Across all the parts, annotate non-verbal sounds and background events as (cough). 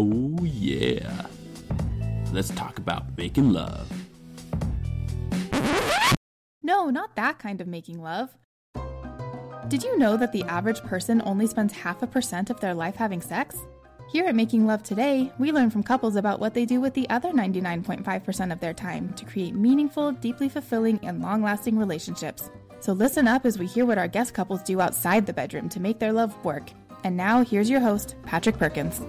Oh, yeah. Let's talk about making love. No, not that kind of making love. Did you know that the average person only spends half a percent of their life having sex? Here at Making Love Today, we learn from couples about what they do with the other 99.5% of their time to create meaningful, deeply fulfilling, and long lasting relationships. So listen up as we hear what our guest couples do outside the bedroom to make their love work. And now, here's your host, Patrick Perkins.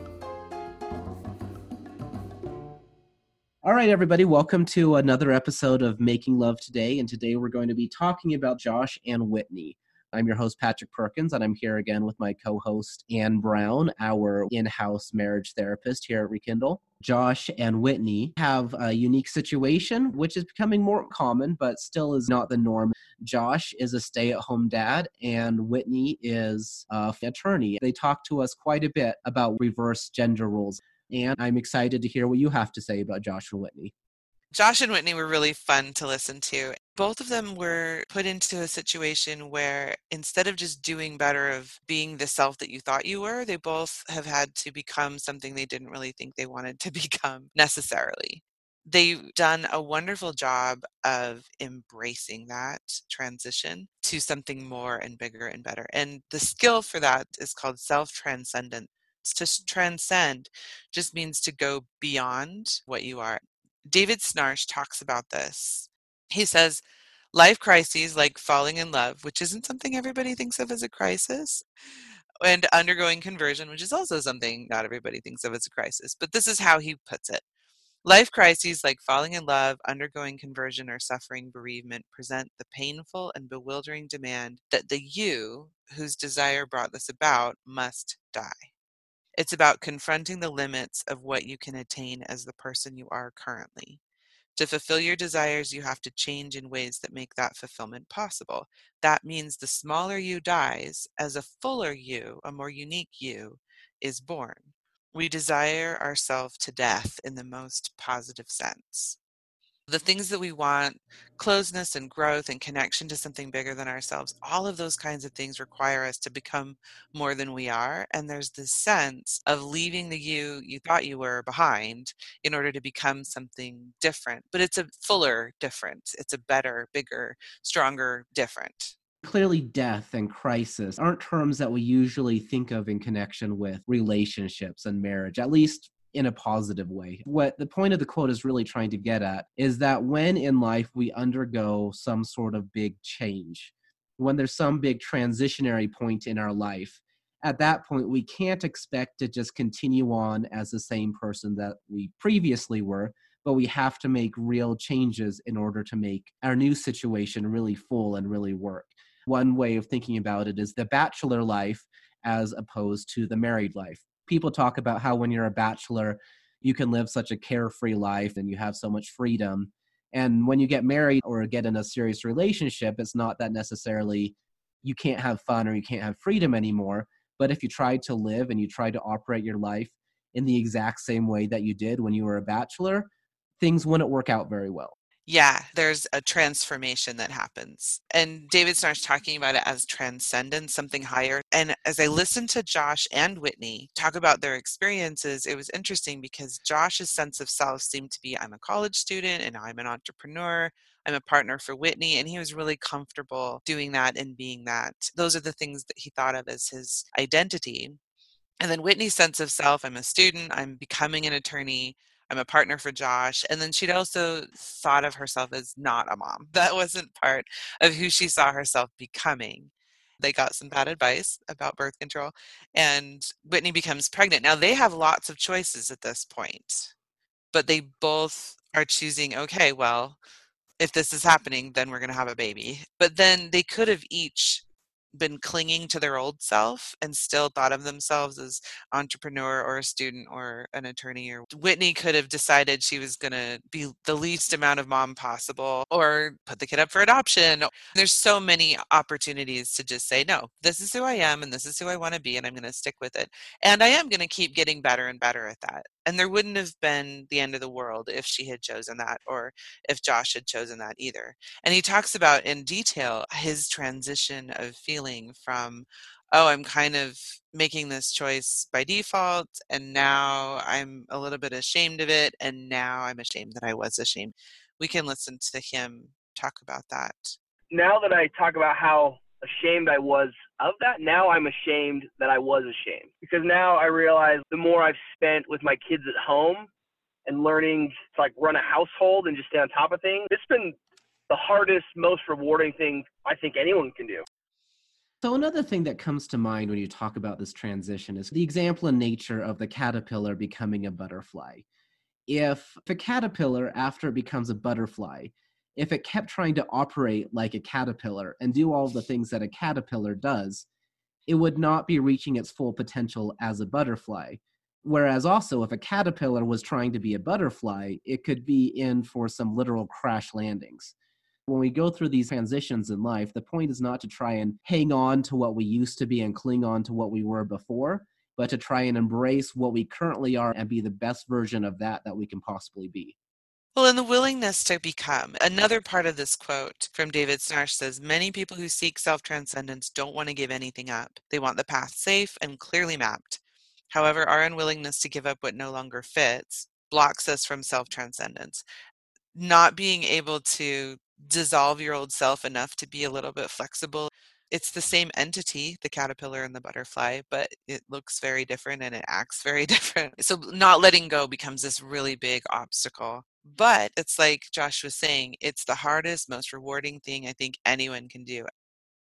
All right, everybody, welcome to another episode of Making Love Today. And today we're going to be talking about Josh and Whitney. I'm your host, Patrick Perkins, and I'm here again with my co host, Anne Brown, our in house marriage therapist here at Rekindle. Josh and Whitney have a unique situation, which is becoming more common, but still is not the norm. Josh is a stay at home dad, and Whitney is an attorney. They talk to us quite a bit about reverse gender roles. And I'm excited to hear what you have to say about Joshua Whitney. Josh and Whitney were really fun to listen to. Both of them were put into a situation where instead of just doing better of being the self that you thought you were, they both have had to become something they didn't really think they wanted to (laughs) become necessarily. They've done a wonderful job of embracing that transition to something more and bigger and better. And the skill for that is called self transcendence. To transcend just means to go beyond what you are. David Schnarch talks about this. He says, life crises like falling in love, which isn't something everybody thinks of as a crisis, and undergoing conversion, which is also something not everybody thinks of as a crisis. But this is how he puts it. Life crises like falling in love, undergoing conversion, or suffering bereavement present the painful and bewildering demand that the you whose desire brought this about must die. It's about confronting the limits of what you can attain as the person you are currently. To fulfill your desires, you have to change in ways that make that fulfillment possible. That means the smaller you dies as a fuller you, a more unique you, is born. We desire ourselves to death in the most positive sense the things that we want, closeness and growth and connection to something bigger than ourselves, all of those kinds of things require us to become more than we are. And there's this sense of leaving the you you thought you were behind in order to become something different. But it's a fuller different, it's a better, bigger, stronger different. Clearly, death and crisis aren't terms that we usually think of in connection with relationships and marriage, at least in a positive way. What the point of the quote is really trying to get at is that when in life we undergo some sort of big change, when there's some big transitionary point in our life, at that point we can't expect to just continue on as the same person that we previously were but we have to make real changes in order to make our new situation really full and really work one way of thinking about it is the bachelor life as opposed to the married life people talk about how when you're a bachelor, you can live such a carefree life and you have so much freedom. And when you get married or get in a serious relationship, it's not that necessarily you can't have fun or you can't have freedom anymore. But if you try to live and you try to operate your life in the exact same way that you did when you were a bachelor, things wouldn't work out very well yeah, there's a transformation that happens. And David starts talking about it as transcendence, something higher. And as I listened to Josh and Whitney talk about their experiences, it was interesting because Josh's sense of self seemed to be I'm a college student and I'm an entrepreneur. I'm a partner for Whitney. And he was really comfortable doing that and being that. Those are the things that he thought of as his identity. And then Whitney's sense of self I'm a student, I'm becoming an attorney. I'm a partner for Josh. And then she'd also thought of herself as not a mom. (laughs) That wasn't part of who she saw herself becoming. They got some bad advice about birth control, and Whitney becomes pregnant. Now, they have lots of choices at this point, but they both are choosing, okay, well, if this is happening, then we're going to have a baby. But then they could have each been clinging to their old self and still thought of themselves as entrepreneur or a student or an attorney or Whitney could have decided she was going to be the least amount of mom possible or put the kid up for adoption. There's so many opportunities to just say no, this is who I am and this is who I want to be and I'm going to stick with it. And I am going to keep getting better and better at that. And there wouldn't have been the end of the world if she had chosen that or if Josh had chosen that either. And he talks about in detail his transition of feeling from, oh, I'm kind of making this choice by default, and now I'm a little bit ashamed of it, and now I'm ashamed that I was ashamed. We can listen to him talk about that. Now that I talk about how ashamed I was of that, now I'm ashamed that I was ashamed. Because now I realize the more I've spent with my kids at home and learning to like run a household and just stay on top of things, it's been the hardest, most rewarding thing I think anyone can do. So, another thing that comes to mind when you talk about this transition is the example in nature of the caterpillar becoming a butterfly. If the caterpillar, after it becomes a butterfly, if it kept trying to operate like a caterpillar and do all the things that a caterpillar does, it would not be reaching its full potential as a butterfly. Whereas also, if a caterpillar was trying to be a butterfly, it could be in for some literal crash landings when we go through these transitions in life, the point is not to try and hang on to what we used to be and cling on to what we were before, but to try and embrace what we currently are and be the best version of that that we can possibly be. Well, and the willingness to become. Another part of this quote from David Schnarch says Many people who seek self transcendence don't want to give anything up. They want the path safe and clearly mapped. However, our unwillingness to give up what no longer fits blocks us from self transcendence. Not being able to dissolve your old self enough to be a little bit flexible. It's the same entity, the caterpillar and the butterfly, but it looks very different and it acts very (laughs) different. So, not letting go becomes this really big obstacle. But it's like Josh was saying, it's the hardest, most rewarding thing I think anyone can do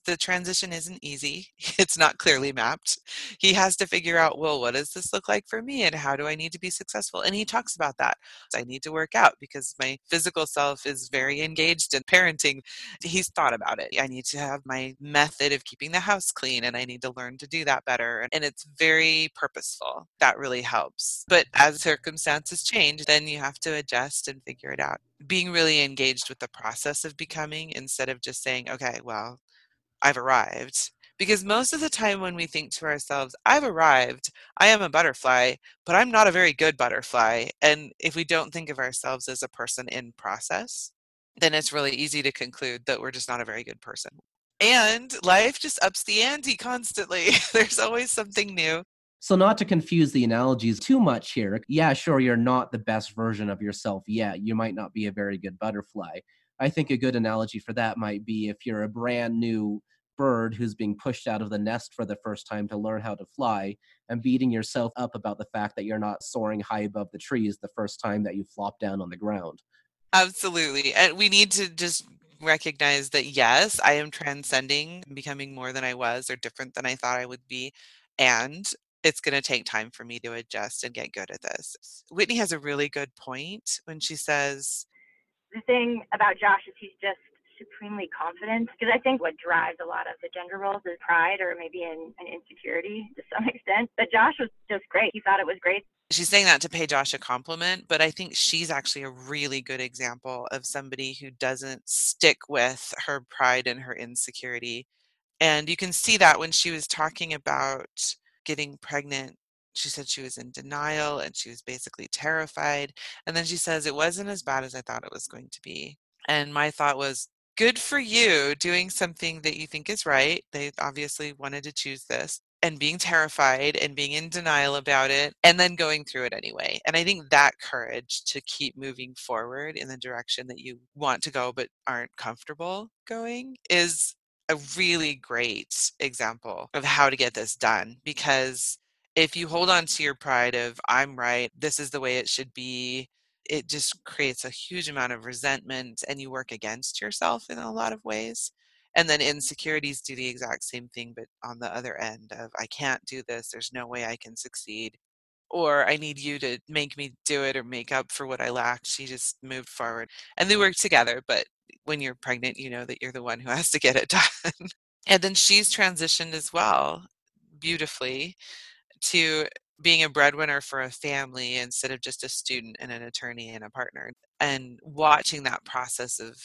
the transition isn't easy. (laughs) It's not clearly mapped. He has to figure out, well, what does this look like for me and how do I need to be successful? And he talks about that. I need to work out because my physical self is very engaged in parenting. He's thought about it. I need to have my method of keeping the house clean and I need to learn to do that better. And it's very purposeful. That really helps. But as circumstances change, then you have to adjust and figure it out being really engaged with the process of becoming instead of just saying, okay, well, I've arrived. Because most of the time when we think to ourselves, I've arrived, I am a butterfly, but I'm not a very good butterfly. And if we don't think of ourselves as a person in process, then it's really easy to conclude that we're just not a very good person. And life just ups the ante constantly. (laughs) There's always something new. So, not to confuse the analogies too much here, yeah, sure, you're not the best version of yourself yet. You might not be a very good butterfly. I think a good analogy for that might be if you're a brand new bird who's being pushed out of the nest for the first time to learn how to fly and beating yourself up about the fact that you're not soaring high above the trees the first time that you flop down on the ground. Absolutely. And we need to just recognize that yes, I am transcending, becoming more than I was or different than I thought I would be. And it's going to take time for me to adjust and get good at this. Whitney has a really good point when she says, the thing about Josh is he's just supremely confident because I think what drives a lot of the gender roles is pride or maybe an, an insecurity to some (laughs) extent. But Josh was just great. He thought it was great. She's saying that to pay Josh a compliment, but I think she's actually a really good example of somebody who doesn't stick with her pride and her insecurity. And you can see that when she was talking about getting pregnant she said she was in denial and she was basically terrified. And then she says, It wasn't as bad as I thought it was going to be. And my thought was, Good for you doing something that you think is right. They obviously wanted to choose this and being terrified and being in denial about it and then going through it anyway. And I think that courage to keep moving forward in the direction that you want to go but aren't comfortable going is a really great example of how to get this done because if you hold on to your pride of i'm right this is the way it should be it just creates a huge amount of resentment and you work against yourself in a lot of ways and then insecurities do the exact same thing but on the other end of i can't do this there's no way i can succeed or i need you to make me do it or make up for what i lacked she just moved forward and they work together but when you're pregnant you know that you're the one who has to get it (laughs) done and then she's transitioned as well beautifully to being a breadwinner for a family instead of just a student and an attorney and a partner and watching that process of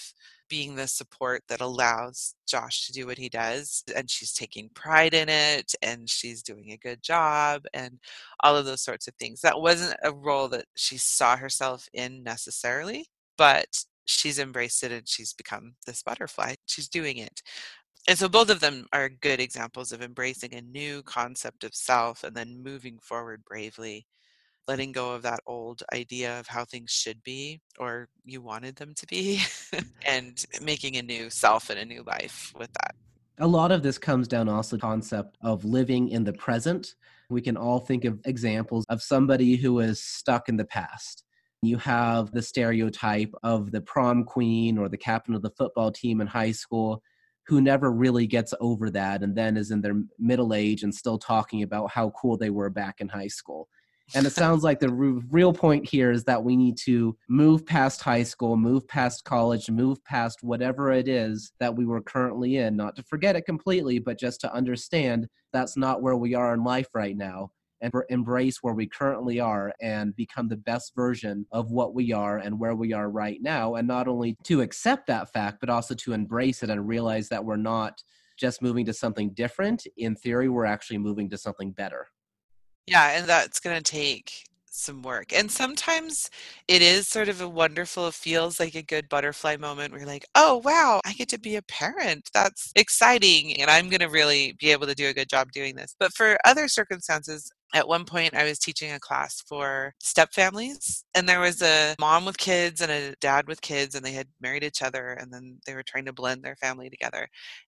being the support that allows Josh to do what he does. And she's taking pride in it and she's doing a good job and all of those sorts of things. That wasn't a role that she saw herself in necessarily, but she's embraced it and she's become this butterfly. She's doing it. And so both of them are good examples of embracing a new concept of self and then moving forward bravely hmm. letting go of that old idea of how things should be or you wanted them to be hmm. (laughs) and making a new self and a new life with that. A lot of this comes down also concept of living in the present. We can all think of examples of somebody who is stuck in the past. You have the stereotype of the prom queen or the captain of the football team in high school who never really gets over that and then is in their middle age and still talking about how cool they were back in high school and it (laughs) sounds like the real point here is that we need to move past high school, move past college, move past whatever it is that we were currently in. Not to forget it completely, but just to understand that's not where we are in life right now and embrace where we currently are and become the best version of what we are and where we are right now. And not only to accept that fact, but also to embrace it and realize that we're not just moving to something different. In theory, we're actually moving to something better. Yeah, and that's going to take some work. And sometimes it is sort of a wonderful, feels like a good butterfly moment where you're like, oh, wow, I get to be a parent. That's exciting. And I'm going to really be able to do a good job doing this. But for other circumstances, at one point I was teaching a class for step families and there was a mom with kids and a dad with kids and they had married each other and then they were trying to blend their family together.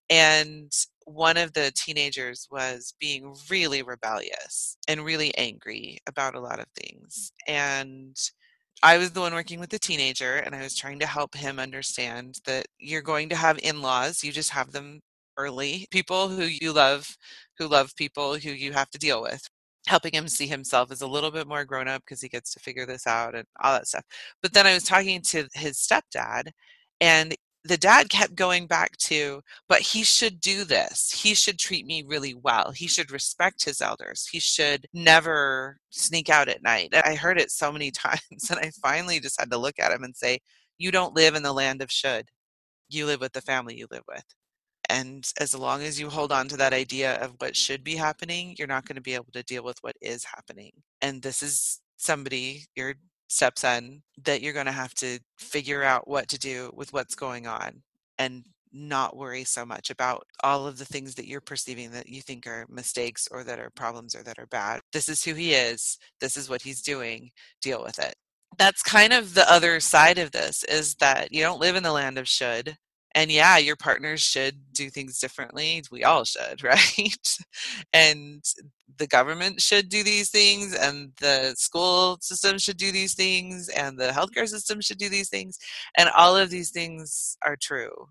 And one of the teenagers was being really rebellious and really angry about a lot of things. And I was the one working with the teenager and I was trying to help him understand that you're going to have in-laws, you just have them early. People who you love, who love people who you have to deal with helping him see himself as a little bit more grown up because he gets to figure this out and all that stuff. But then I was talking to his stepdad, and the dad kept going back to, but he should do this. He should treat me really well. He should respect his elders. He should never sneak out at night. I heard it so many (laughs) times, and I finally just had to look at him and say, You don't live in the land of should. You live with the family you live with. And as long as you hold on to that idea of what should be happening, you're not going to be able to deal with what is happening. And this is somebody, your stepson, that you're going to have to figure out what to do with what's going on and not worry so much about all of the things that you're perceiving that you think are mistakes or that are problems or that are bad. This is who he is. This is what he's doing. Deal with it. That's kind of the other side of this is that you don't live in the land of should and yeah your partners should do things differently we all should (laughs) right? And the government should do these things and the school system should do these things and the healthcare system should do these things and all of these things are true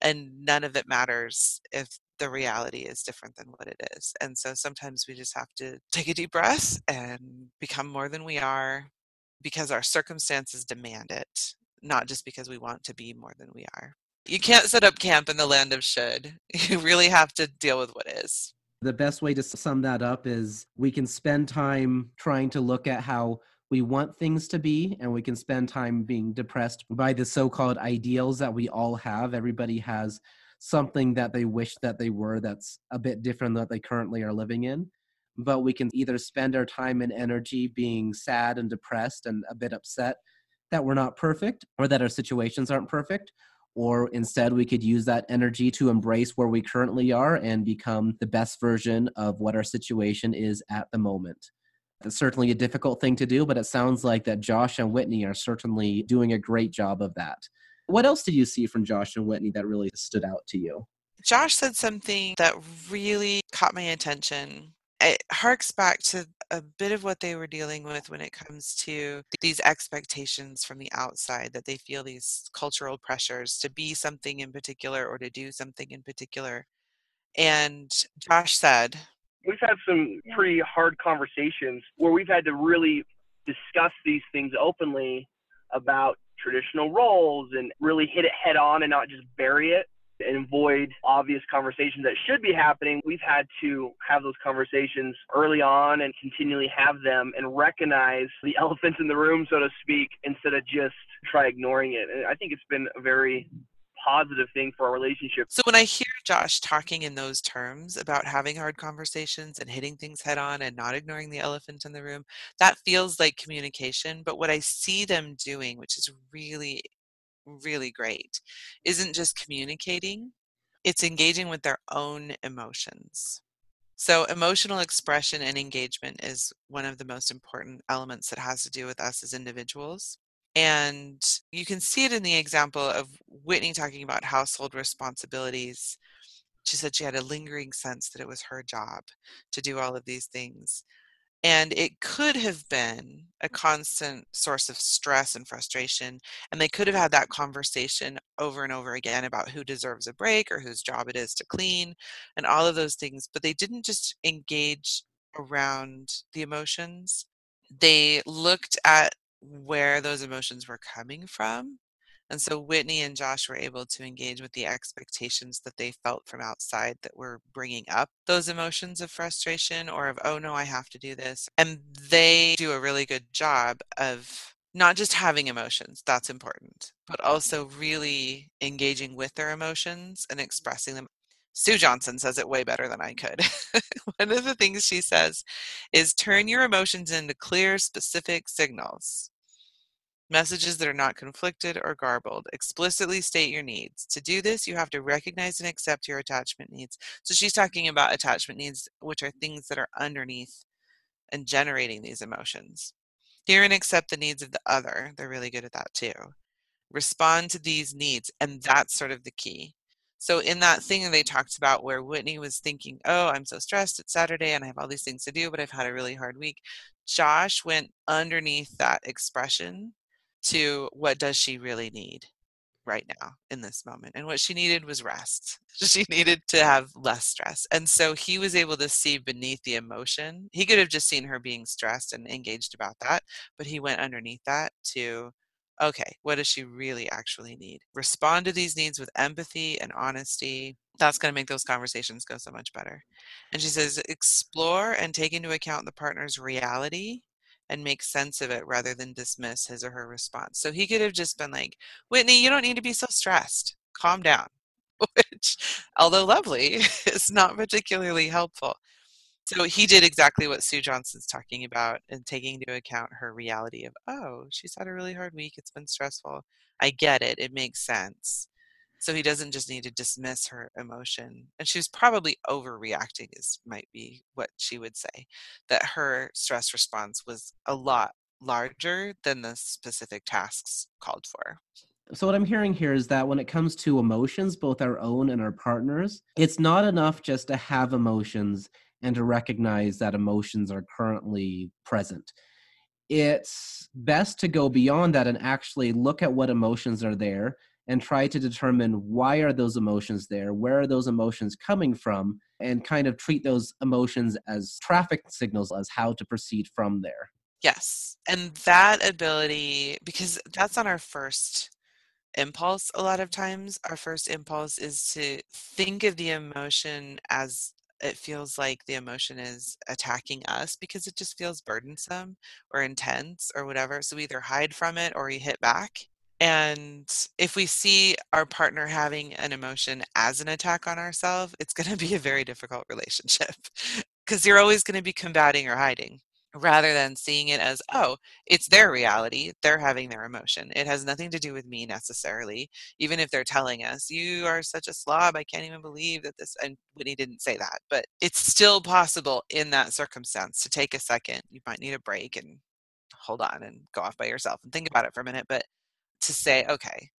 and none of it matters if the reality is different than what it is and so sometimes we just have to take a deep breath and become more than we are because our circumstances demand it not just because we want to be more than we are you can't set up camp in the land of should. (laughs) You really have to deal with what is. The best way to sum that up is we can spend time trying to look at how we want things to be, and we can spend time being depressed by the so called ideals that we all have. Everybody has something that they wish that they were that's a bit different than what they currently are living in. But we can either spend our time and energy being sad and depressed and a bit upset that we're not perfect or that our situations aren't perfect, or instead we could use that energy to embrace where we currently are and become the best version of what our situation is at the moment. It's certainly a difficult thing to do, but it sounds like that Josh and Whitney are certainly doing a great job of that. What else did you see from Josh and Whitney that really stood out to you? Josh said something that really caught my attention it harks back to a bit of what they were dealing with when it comes to these expectations from the outside that they feel these cultural pressures to be something in particular or to do something in particular. And Josh said, We've had some pretty hard conversations where we've had to really discuss these things openly about traditional roles and really hit it head on and not just bury it and avoid obvious conversations that should be happening. We've had to have those conversations early on and continually have them and recognize the (laughs) elephants in the room, so to speak, instead of just try ignoring it. And I think it's been a very positive thing for our relationship. So when I hear Josh talking in those terms about having hard conversations and hitting things head on and not ignoring the elephant in the room, that feels like communication. But what I see them doing, which is really, really great, isn't just communicating, it's engaging with their own emotions. So, emotional expression and engagement is one of the most important elements that has to do with us as individuals. And you can see it in the example of Whitney talking about household responsibilities. She said she had a lingering sense that it was her job to do all of these things. And it could have been a mm. constant source of stress and frustration. And they could have had mm. that conversation over and over again about who deserves a break or whose job it is to clean and all of those things. But they didn't just engage around the emotions, they looked at where those emotions were coming from. And so Whitney and Josh were able to engage with the expectations that they felt from outside that were bringing up those emotions of frustration or of, oh no, I have to do this. And they do a really good job of not just having emotions, that's important, but also really engaging with their emotions and expressing them. Sue Johnson says it way better than I could. (laughs) One of the things she says is turn your emotions into clear, specific signals. Messages that are not conflicted or garbled. Explicitly state your needs. To do this, you have to recognize and accept your attachment needs. So she's talking about attachment needs, which are things that are underneath and generating these emotions. Hear and accept the needs of the other. They're really good at that too. Respond to these needs. And that's sort of the key. So in that thing they talked about where Whitney was thinking, "Oh, I'm so stressed. It's Saturday and I have all these things to do, but I've had a really hard week." Josh went underneath that expression to what does she really need right now in this moment and what she needed was rest (laughs) she needed to have less stress and so he was able to see beneath the emotion he could have just seen her being stressed and engaged about that but he went underneath that to okay, what does she really actually need? Respond to these needs with empathy and honesty. That's going to make those conversations go so much better. And she says, explore and take into account the partner's reality and make sense of it rather than dismiss his or her response. So he could have just been like, Whitney, you don't need to be so stressed. Calm down. (laughs) Which, although lovely, (laughs) is not particularly helpful. So he did exactly what Sue Johnson's talking about and taking into account her reality of, oh, she's had a really hard week. It's been stressful. I get it. It makes sense. So he doesn't just need to dismiss her emotion. And she's probably overreacting, is might be what she would say. That her stress response was a lot larger than the specific tasks called for. So, what I'm hearing here is that when it comes to emotions, both our own and our partners, it's not enough just to have emotions and to recognize that emotions are currently present. It's best to go beyond that and actually look at what emotions are there and try to determine why are those emotions there where are those emotions coming from and kind of treat those emotions as traffic signals as how to proceed from there yes and that ability because that's on our first impulse a lot of times our first impulse is to think of the emotion as it feels like the emotion is attacking us because it just feels burdensome or intense or whatever. So we either hide from it or we hit back. And if we see our partner having an emotion as an attack on ourselves, it's going to be a very difficult relationship (laughs) because you're always going to be combating or hiding rather than seeing it as, oh, it's their reality. They're having their emotion. It has nothing to do with me necessarily, even if they're telling us, you are such a slob. I can't even believe that this. And Whitney didn't say that, but it's still possible in that circumstance to take a second. You might need a break and hold on and go off by yourself and think about it for a minute. But to say, okay,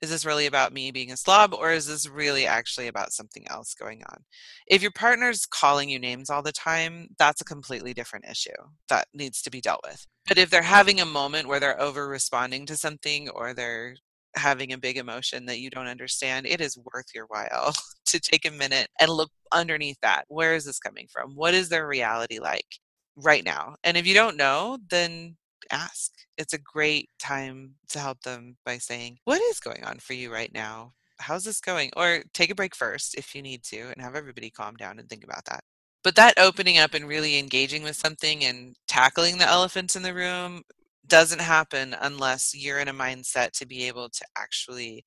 is this really about me being a slob or is this really actually about something else going on? If your partner's calling you names all the time that's a completely different issue that needs to be dealt with. But if they're having a moment where they're over responding to something or they're having a big emotion that you don't understand it is worth your while (laughs) to take a minute and look underneath that. Where is this coming from? What is their reality like right now? And if you don't know then ask. It's a great time to help them by saying, What is going on for you right now? how's this going? Or take a break first if you need to and have everybody calm down and think about that. But that opening up and really engaging with something and tackling the elephants in the room doesn't happen unless you're in a mindset to be able to actually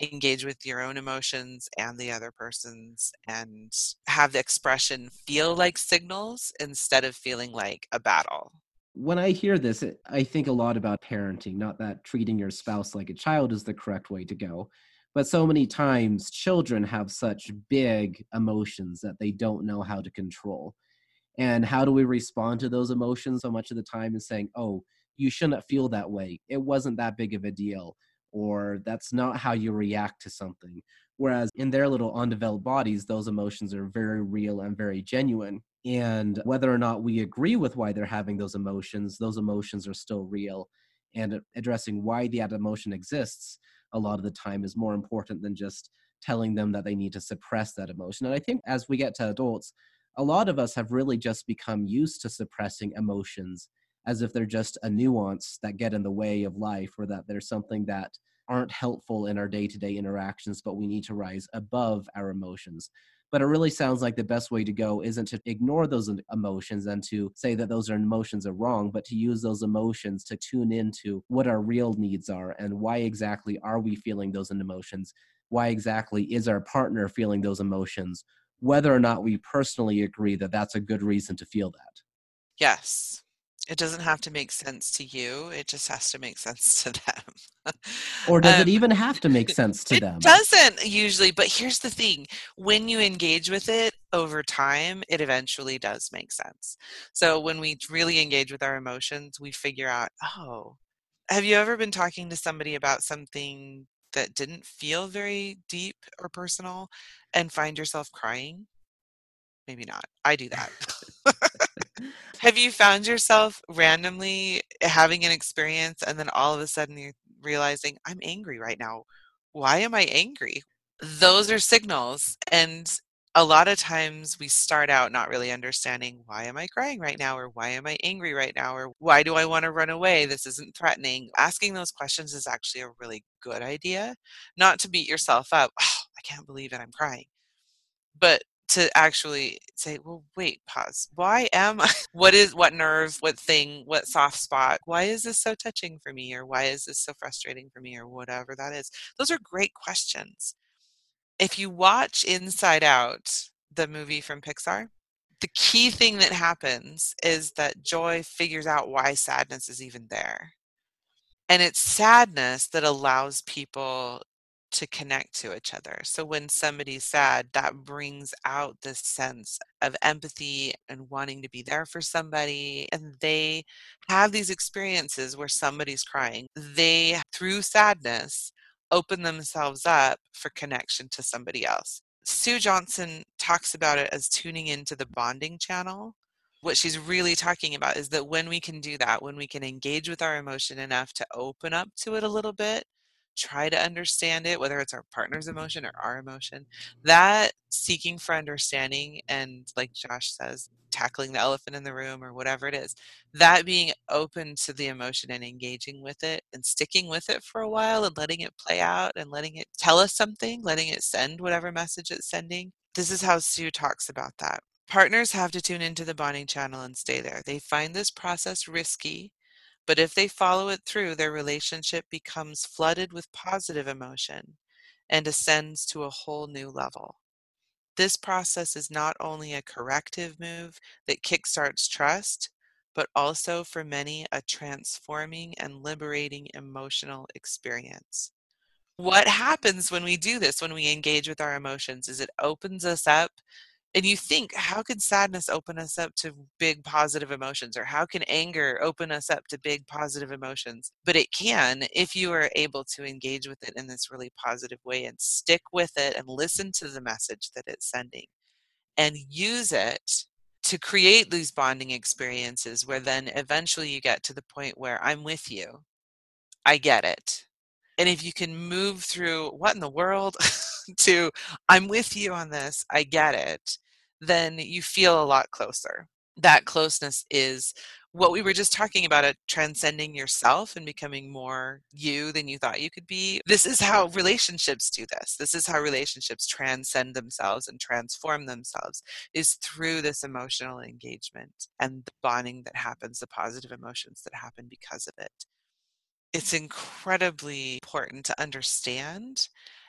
engage with your own emotions and the other person's and have the expression feel like signals instead of feeling like a battle. When I hear this, eh, I think a lot about parenting, not that treating your spouse like a child is the correct way to go. But so many times, children have such big emotions that they don't know how to control. And how do we respond to those emotions so much of the time is saying, oh, you shouldn't feel that way. It wasn't that big of a deal or that's not how you react to something. Whereas in their little undeveloped bodies, those emotions are very real and very genuine. And whether or not we agree with why they're having those emotions, those emotions are still real. And addressing why that emotion exists a lot of the time is more important than just telling them that they need to suppress that emotion. And I think as we get to adults, a lot of us have really just become used to suppressing emotions as if they're just a nuance that get in the way of life or that there's something that aren't helpful in our day-to-day interactions but we need to rise above our emotions but it really sounds like the best way to go isn't to ignore those emotions and to say that those are emotions are wrong but to use those emotions to tune into what our real needs are and why exactly are we feeling those emotions? Why exactly is our partner feeling those emotions? Whether or not we personally agree that that's a good reason to feel that. Yes it doesn't have to make sense to you. It just has to make sense to them. or does um, it even have to make sense to it them? It doesn't usually, but here's the thing. When you engage with it over time, it eventually does make sense. So when we really engage with our emotions, we figure out, oh, have you ever been talking to somebody about something that didn't feel very deep or personal and find yourself crying? Maybe not. I do that. (laughs) Have you found yourself randomly having an experience and then all of a sudden you're realizing, I'm angry right now? Why am I angry? Those are signals. And a lot of times we start out not really understanding why am I crying right now or why am I angry right now or why do I want to run away? This isn't threatening. Asking those questions is actually a really good idea. Not to beat yourself up. Oh, I can't believe it. I'm crying. But to actually say, well, wait, pause. Why am I? (laughs) What is, what nerve, what thing, what soft spot? Why is this so touching for me? Or why is this so frustrating for me? Or whatever that is. Those are great questions. If you watch Inside Out, the movie from Pixar, the key thing that happens is that joy figures out why sadness is even there. And it's sadness that allows people to connect to each other. So when somebody's sad, that brings out this sense of empathy and wanting to be there for somebody. And they have these experiences where somebody's crying. They, through sadness, open themselves up for connection to somebody else. Sue Johnson talks about it as tuning into the bonding channel. What she's really talking about is that when we can do that, when we can engage with our emotion enough to open up to it a little bit, try to understand it, whether it's our partner's emotion or our emotion, that seeking for understanding and, like Josh says, tackling the elephant in the room or whatever it is, that being open to the emotion and engaging with it and sticking with it for a while and letting it play out and letting it tell us something, letting it send whatever message it's sending. This is how Sue talks about that. Partners have to tune into the bonding channel and stay there. They find this process risky but if they follow it through, their relationship becomes flooded with positive emotion and ascends to a whole new level. This process is not only a corrective move that kickstarts trust, but also for many a transforming and liberating emotional experience. What happens when we do this, when we engage with our emotions, is it opens us up and you think how can sadness open us up to big positive emotions or how can anger open us up to big positive emotions but it can if you are able to engage with it in this really positive way and stick with it and listen to the message that it's sending and use it to create these bonding experiences where then eventually you get to the point where I'm with you. I get it. And if you can move through what in the world (laughs) to I'm with you on this, I get it, then you feel a lot closer. That closeness is what we were just talking about it transcending yourself and becoming more you than you thought you could be. This is how relationships do this. This is how relationships transcend themselves and transform themselves is through this emotional engagement and the bonding that happens the positive emotions that happen because of it. It's incredibly important to understand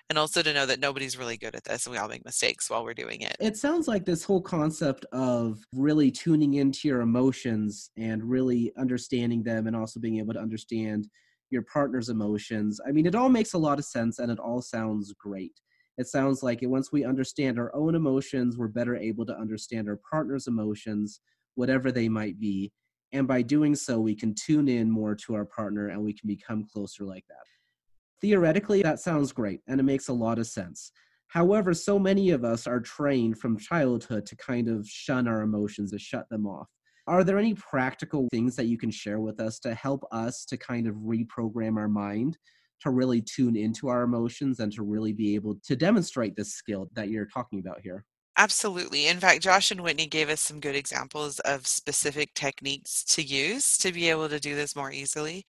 and also to know that nobody's really good at this and we all make mistakes while we're doing it. It sounds like this whole concept of really tuning into your emotions and really understanding them and also being able to understand your partner's emotions. I mean, it all makes a lot of sense and it all sounds great. It sounds like once we understand our own emotions, we're better able to understand our partner's emotions, whatever they might be. And by doing so, we can tune in more to our partner and we can become closer like that. Theoretically, that sounds great and it makes a lot of sense. However, so many of us are trained from childhood to kind of shun our emotions, to shut them off. Are there any practical things that you can share with us to help us to kind of reprogram our mind to really tune into our emotions and to really be able to demonstrate this skill that you're talking about here? Absolutely. In fact, Josh and Whitney gave us some good examples of specific techniques to use to be able to do this more easily.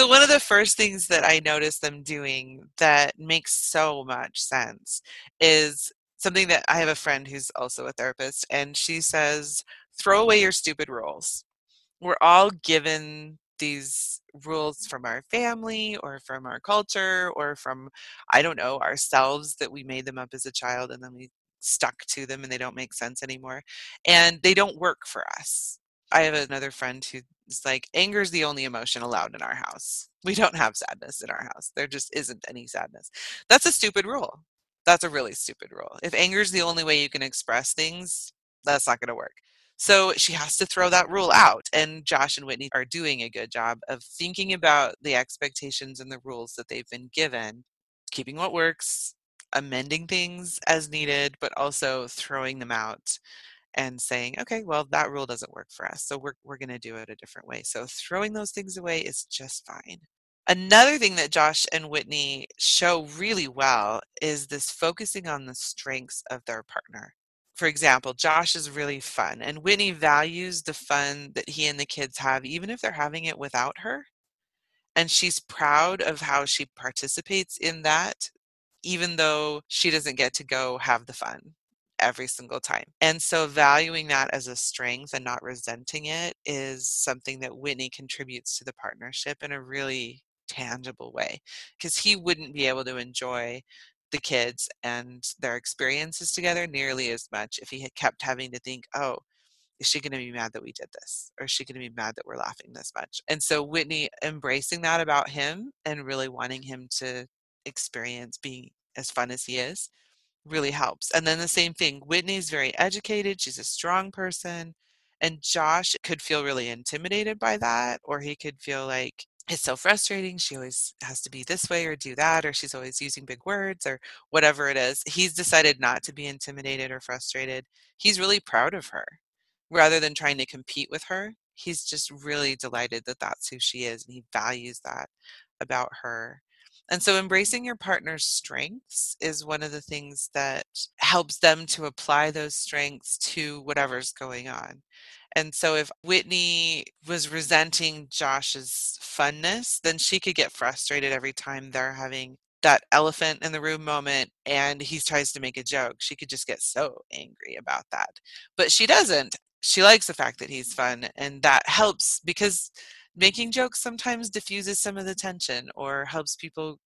So, one of the first things that I noticed them doing that makes so much sense is something that I have a friend who's also a therapist, and she says, throw away your stupid rules. We're all given these rules from our family or from our culture or from, I don't know, ourselves that we made them up as a child and then we stuck to them and they don't make sense anymore. And they don't work for us. I have another friend who's like, anger is the only emotion allowed in our house. We don't have sadness in our house. There just isn't any sadness. That's a stupid rule. That's a really stupid rule. If anger is the only way you can express things, that's not going to work. So she has to throw that rule out. And Josh and Whitney are doing a good job of thinking about the expectations and the rules that they've been given, keeping what works, amending things as needed, but also throwing them out and saying, okay, well, that rule doesn't work for us. So we're, we're going to do it a different way. So throwing those things away is just fine. Another thing that Josh and Whitney show really well is this focusing on the strengths of their partner. For example, Josh is really fun, and Whitney values the fun that he and the kids have, even if they're having it without her. And she's proud of how she participates in that, even though she doesn't get to go have the fun every single time. And so valuing that as a strength and not resenting it is something that Whitney contributes to the partnership in a really tangible way because he wouldn't be able to enjoy the kids and their experiences together nearly as much if he had kept having to think, oh, is she going to be mad that we did this? Or is she going to be mad that we're laughing this much? And so Whitney embracing that about him and really wanting him to experience being as fun as he is really helps. And then the same thing, Whitney's very educated, she's a strong person, and Josh could feel really intimidated by that, or he could feel like it's so frustrating. She always has to be this way or do that, or she's always using big words or whatever it is. He's decided not to be intimidated or frustrated. He's really proud of her rather than trying to compete with her. He's just really delighted that that's who she is and he values that about her. And so embracing your partner's strengths is one of the things that helps them to apply those strengths to whatever's going on. And so if Whitney was resenting Josh's funness, then she could get frustrated every time they're having that elephant in the room moment and he tries to make a joke. She could just get so angry about that. But she doesn't. She likes the fact that he's fun and that helps because making jokes sometimes diffuses some of the tension or helps people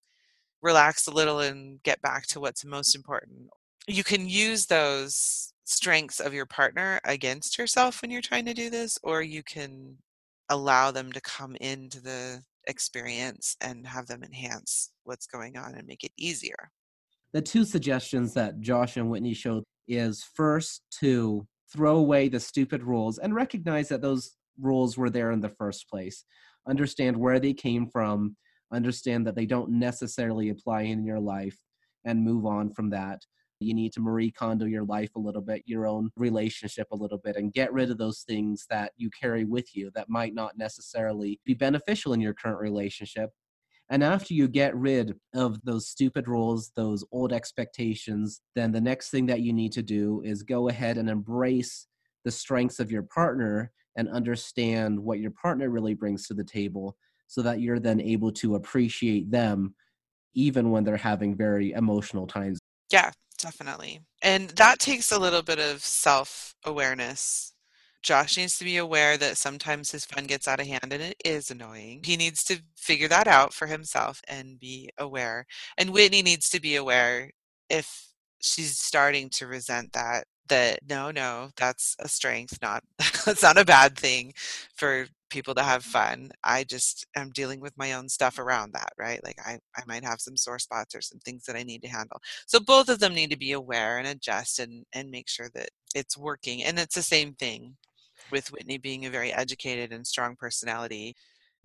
relax a little and get back to what's most important. You can use those strengths of your partner against yourself when you're trying to do this, or you can allow them to come into the experience and have them enhance what's going on and make it easier. The two suggestions that Josh and Whitney showed is first to throw away the stupid rules and recognize that those rules were there in the first place. Understand where they came from, understand that they don't necessarily apply in your life, and move on from that. You need to Marie Kondo your life a little bit, your own relationship a little bit, and get rid of those things that you carry with you that might not necessarily be beneficial in your current relationship. And after you get rid of those stupid rules, those old expectations, then the next thing that you need to do is go ahead and embrace the strengths of your partner and understand what your partner really brings to the table so that you're then able to appreciate them even when they're having very emotional times. Yeah, definitely. And that takes a little bit of self awareness. Josh needs to be aware that sometimes his fun gets out of hand and it is annoying. He needs to figure that out for himself and be aware. And Whitney needs to be aware if she's starting to resent that that no no that's a strength not (laughs) that's not a bad thing for people to have fun. I just am dealing with my own stuff around that right? Like i i might have some sore spots or some things that i need to handle. So both of them need to be aware and adjust and and make sure that it's working. And it's the same thing with whitney being a very educated and strong personality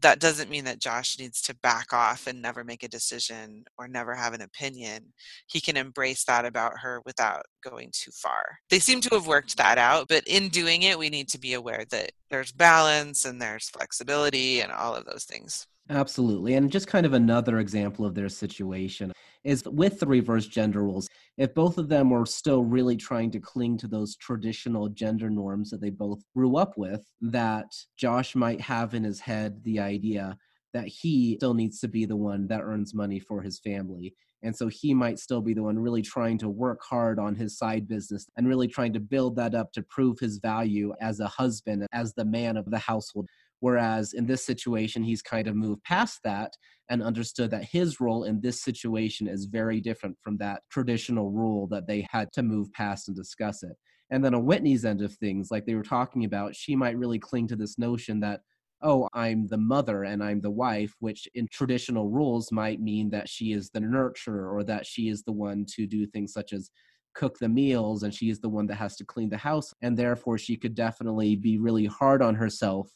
that doesn't mean that Josh needs to back off and never make a decision or never have an opinion. He can embrace that about her without going too far. They seem to have worked that out, but in doing it, we need to be aware that there's balance and there's flexibility and all of those things. Absolutely. And just kind of another example of their situation is with the reverse gender roles, if both of them were still really trying to cling to those traditional gender norms that they both grew up with, that Josh might have in his head the idea that he still needs to be the one that earns money for his family. And so he might still be the one really trying to work hard on his side business and really trying to build that up to prove his value as a husband, as the man of the household. Whereas in this situation, he's kind of moved past that and understood that his role in this situation is very different from that traditional rule that they had to move past and discuss it. And then on Whitney's end of things, like they were talking about, she might really cling to this notion that, oh, I'm the mother and I'm the wife, which in traditional rules might mean that she is the nurturer or that she is the one to do things such as cook the meals and she is the one that has to clean the house. And therefore, she could definitely be really hard on herself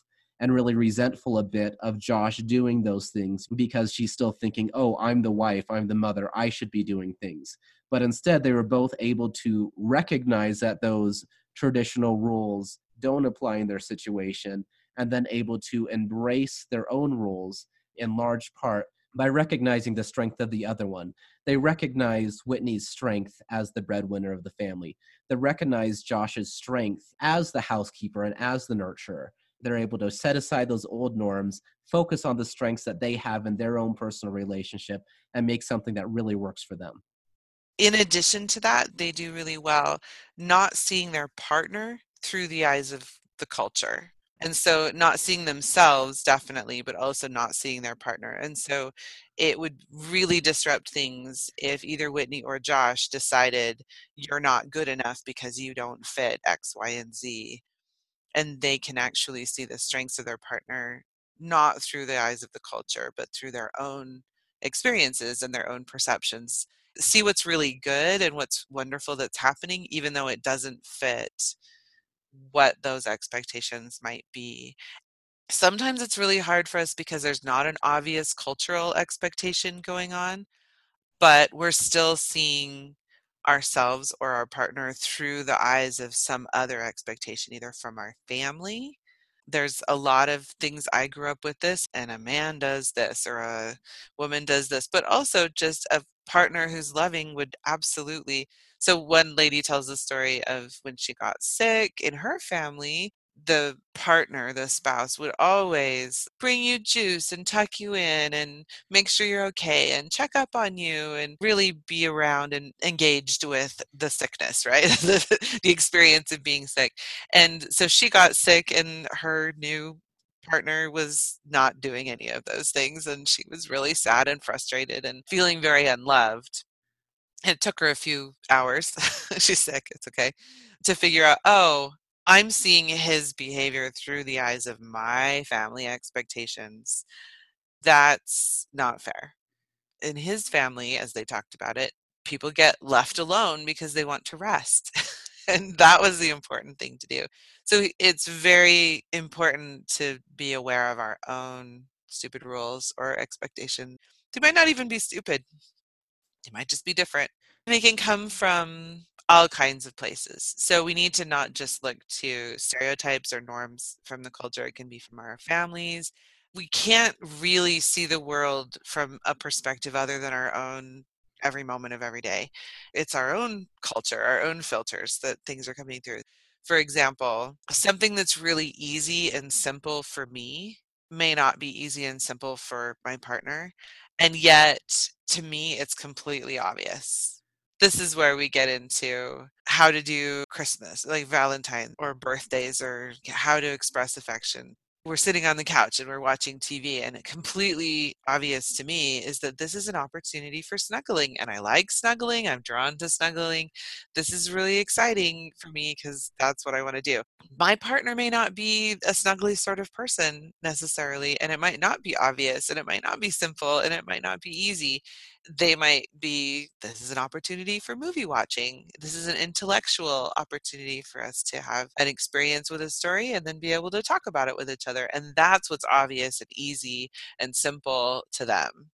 and really resentful a bit of Josh doing those things because she's still thinking, oh, I'm the wife, I'm the mother, I should be doing things. But instead, they were both able to recognize that those traditional rules don't apply in their situation and then able to embrace their own rules in large part by recognizing the strength of the other one. They recognize Whitney's strength as the breadwinner of the family. They recognize Josh's strength as the housekeeper and as the nurturer they're able to set aside those old norms, focus on the strengths that they have in their own personal relationship, and make something that really works for them. In addition to that, they do really well not seeing their partner through the eyes of the culture. And so, not seeing themselves, definitely, but also not seeing their partner. And so, it would really disrupt things if either Whitney or Josh decided you're not good enough because you don't fit X, Y, and Z and they can actually see the strengths of their partner not through the eyes of the culture but through their own experiences and their own perceptions see what's really good and what's wonderful that's happening even though it doesn't fit what those expectations might be. Sometimes it's really hard for us because there's not an obvious cultural expectation going on but we're still seeing ourselves or our partner through the eyes of some other expectation, either from our family. There's a lot of things I grew up with this, and a man does this, or a woman does this, but also just a partner who's loving would absolutely. So, one lady tells the story of when she got sick in her family, the partner, the spouse, would always bring you juice and tuck you in and make sure you're okay and check up on you and really be around and engaged with the sickness, right? (laughs) the, the experience of being sick. And so she got sick, and her new partner was not doing any of those things. And she was really sad and frustrated and feeling very unloved. And it took her a few hours. (laughs) She's sick, it's okay. To figure out, oh, I'm seeing his behavior through the eyes of my family expectations. That's not fair. In his family, as they talked about it, people get left alone because they want to rest. (laughs) and that was the important thing to do. So it's very important to be aware of our own stupid rules or expectation. They might not even be stupid, they might just be different. They can come from all kinds of places. So we need to not just look to stereotypes or norms from the culture, it can be from our families. We can't really see the world from a perspective other than our own every moment of every day. It's our own culture, our own filters that things are coming through. For example, something that's really easy and simple for me may not be easy and simple for my partner. And yet, to me, it's completely obvious. This is where we get into how to do Christmas, like Valentine or birthdays, or how to express affection we're sitting on the couch and we're watching TV, and completely obvious to me is that this is an opportunity for snuggling. And I like snuggling, I'm drawn to snuggling. This is really exciting for me because that's what I want to do. My partner may not be a snuggly sort of person necessarily, and it might not be obvious, and it might not be simple, and it might not be easy they might be this is an opportunity for movie watching. This is an intellectual opportunity for us to have an experience with a story and then be able to talk about it with each other. And that's what's obvious and easy and simple to them.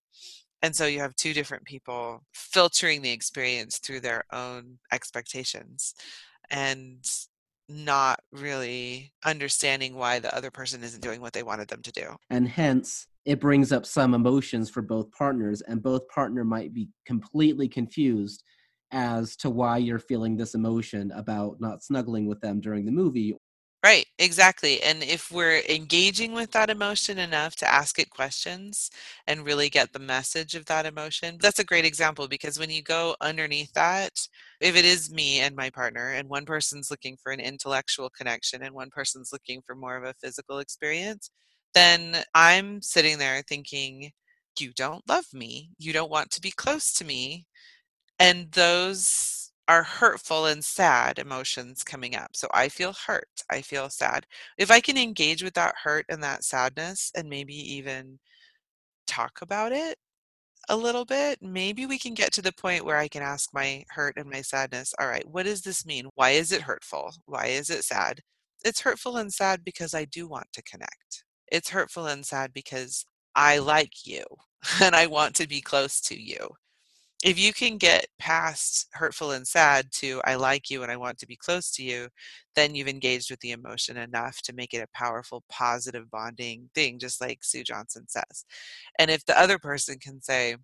And so you have two different people filtering the experience through their own expectations and not really understanding why the other person isn't doing what they wanted them to do. And hence, it brings up some emotions for both partners, and both partner might be completely confused as to why you're feeling this emotion about not snuggling with them during the movie Right, exactly. And if we're engaging with that emotion enough to ask it questions and really get the message of that emotion, that's a great example because when you go underneath that, if it is me and my partner, and one person's looking for an intellectual connection and one person's looking for more of a physical experience, then I'm sitting there thinking, You don't love me. You don't want to be close to me. And those are hurtful and sad emotions coming up. So I feel hurt. I feel sad. If I can engage with that hurt and that sadness and maybe even talk about it a little bit, maybe we can get to the point where I can ask my hurt and my sadness, all right, what does this mean? Why is it hurtful? Why is it sad? It's hurtful and sad because I do want to connect. It's hurtful and sad because I like you (laughs) and I want to be close to you if you can get past hurtful and sad to I like you and I want to be close to you, then you've engaged with the emotion enough to make it a powerful, positive bonding thing, just like Sue Johnson says. And if the other person can say,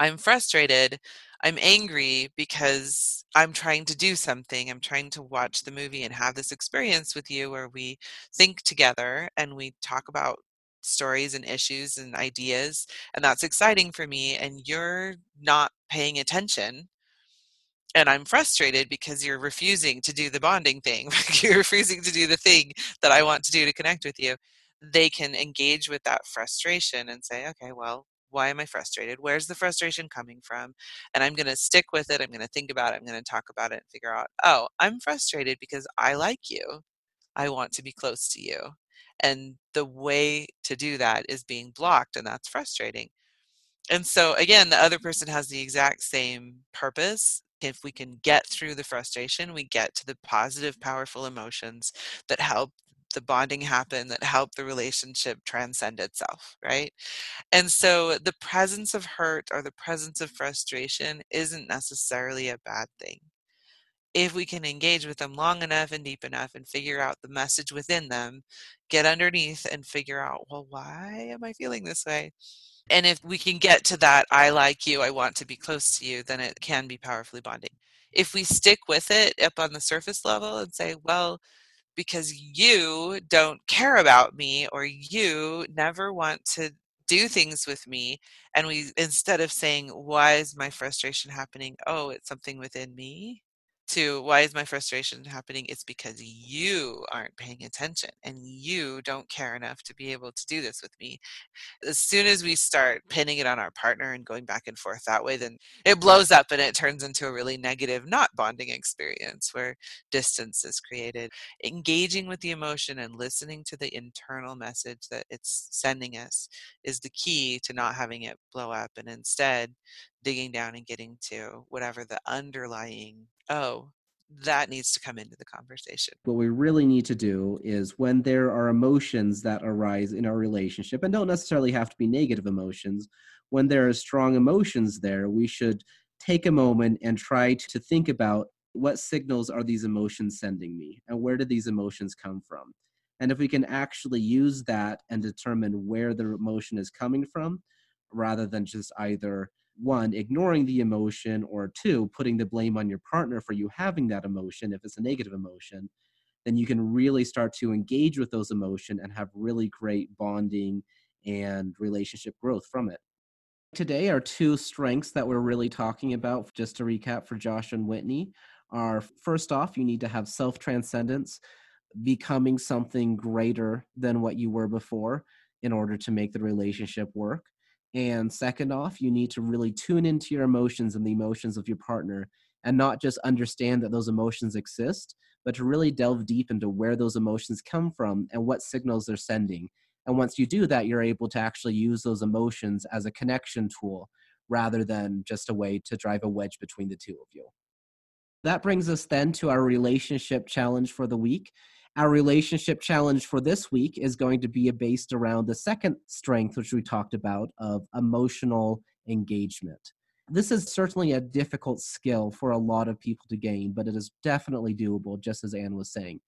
I'm frustrated, I'm angry because I'm trying to do something. I'm trying to watch the movie and have this experience with you where we think together and we talk about stories and issues and ideas and that's exciting for me and you're not paying attention and I'm frustrated because you're refusing to do the bonding thing. (laughs) you're refusing to do the thing that I want to do to connect with you. They can engage with that frustration and say, okay, well, why am I frustrated? Where's the frustration coming from? And I'm going to stick with it. I'm going to think about it. I'm going to talk about it and figure out, oh, I'm frustrated because I like you. I want to be close to you. And the way to do that is being blocked, and that's frustrating. And so, again, the other person has the exact same purpose. If we can get through the frustration, we get to the positive, powerful emotions that help the bonding happen, that help the relationship transcend itself, right? And so, the presence of hurt or the presence of frustration isn't necessarily a bad thing if we can engage with them long enough and deep enough and figure out the message within them, get underneath and figure out, well, why am I feeling this way? And if we can get to that, I like you, I want to be close to you, then it can be powerfully bonding. If we stick with it up on the surface level and say, well, because you don't care about me or you never want to do things with me and we instead of saying why is my frustration happening? Oh it's something within me to why is my frustration happening? It's because you aren't paying attention and you don't care enough to be able to do this with me. As soon as we start pinning it on our partner and going back and forth that way, then it blows up and it turns into a really negative, not bonding experience where distance is created. Engaging with the emotion and listening to the internal message that it's sending us is the key to not having it blow up and instead digging down and getting to whatever the underlying oh, that needs to come into the conversation. What we really need to do is when there are emotions that arise in our relationship, and don't necessarily have to be negative emotions, when there are strong emotions there, we should take a moment and try to think about what signals are these emotions sending me and where did these emotions come from? And if we can actually use that and determine where the emotion is coming from, rather than just either one, ignoring the emotion, or two, putting the blame on your partner for you having that emotion if it's a negative emotion, then you can really start to engage with those emotions and have really great bonding and relationship growth from it. Today, our two strengths that we're really talking about, just to recap for Josh and Whitney, are first off, you need to have self transcendence, becoming something greater than what you were before in order to make the relationship work. And second off, you need to really tune into your emotions and the emotions of your partner and not just understand that those emotions exist, but to really delve deep into where those emotions come from and what signals they're sending. And once you do that, you're able to actually use those emotions as a connection tool rather than just a way to drive a wedge between the two of you. That brings us then to our relationship challenge for the week. Our relationship challenge for this week is going to be based around the second strength, which we talked about, of emotional engagement. This is certainly a difficult skill for a lot of people to gain, but it is definitely doable, just as Anne was saying.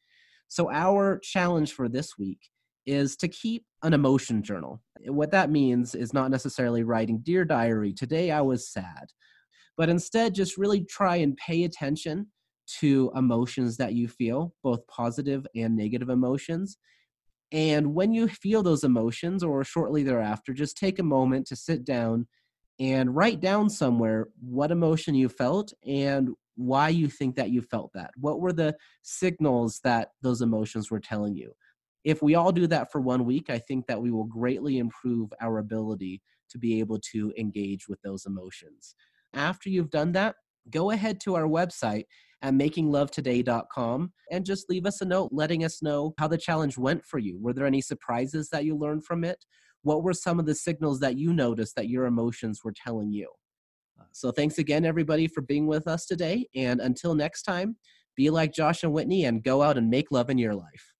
So, our challenge for this week is to keep an emotion journal. What that means is not necessarily writing, Dear Diary, today I was sad, but instead just really try and pay attention to emotions that you feel, both positive and negative emotions. And when you feel those emotions or shortly thereafter, just take a moment to sit down and write down somewhere what emotion you felt and why you think that you felt that. What were the signals that those emotions were telling you? If we all do that for one week, I think that we will greatly improve our ability to be able to engage with those emotions. After you've done that, go ahead to our website at makinglovetoday.com and just leave us a note letting us know how the challenge went for you. Were there any surprises that you learned from it? What were some of the signals that you noticed that your emotions were telling you? So, thanks again, everybody, for being with us today. And until next time, be like Josh and Whitney and go out and make love in your life.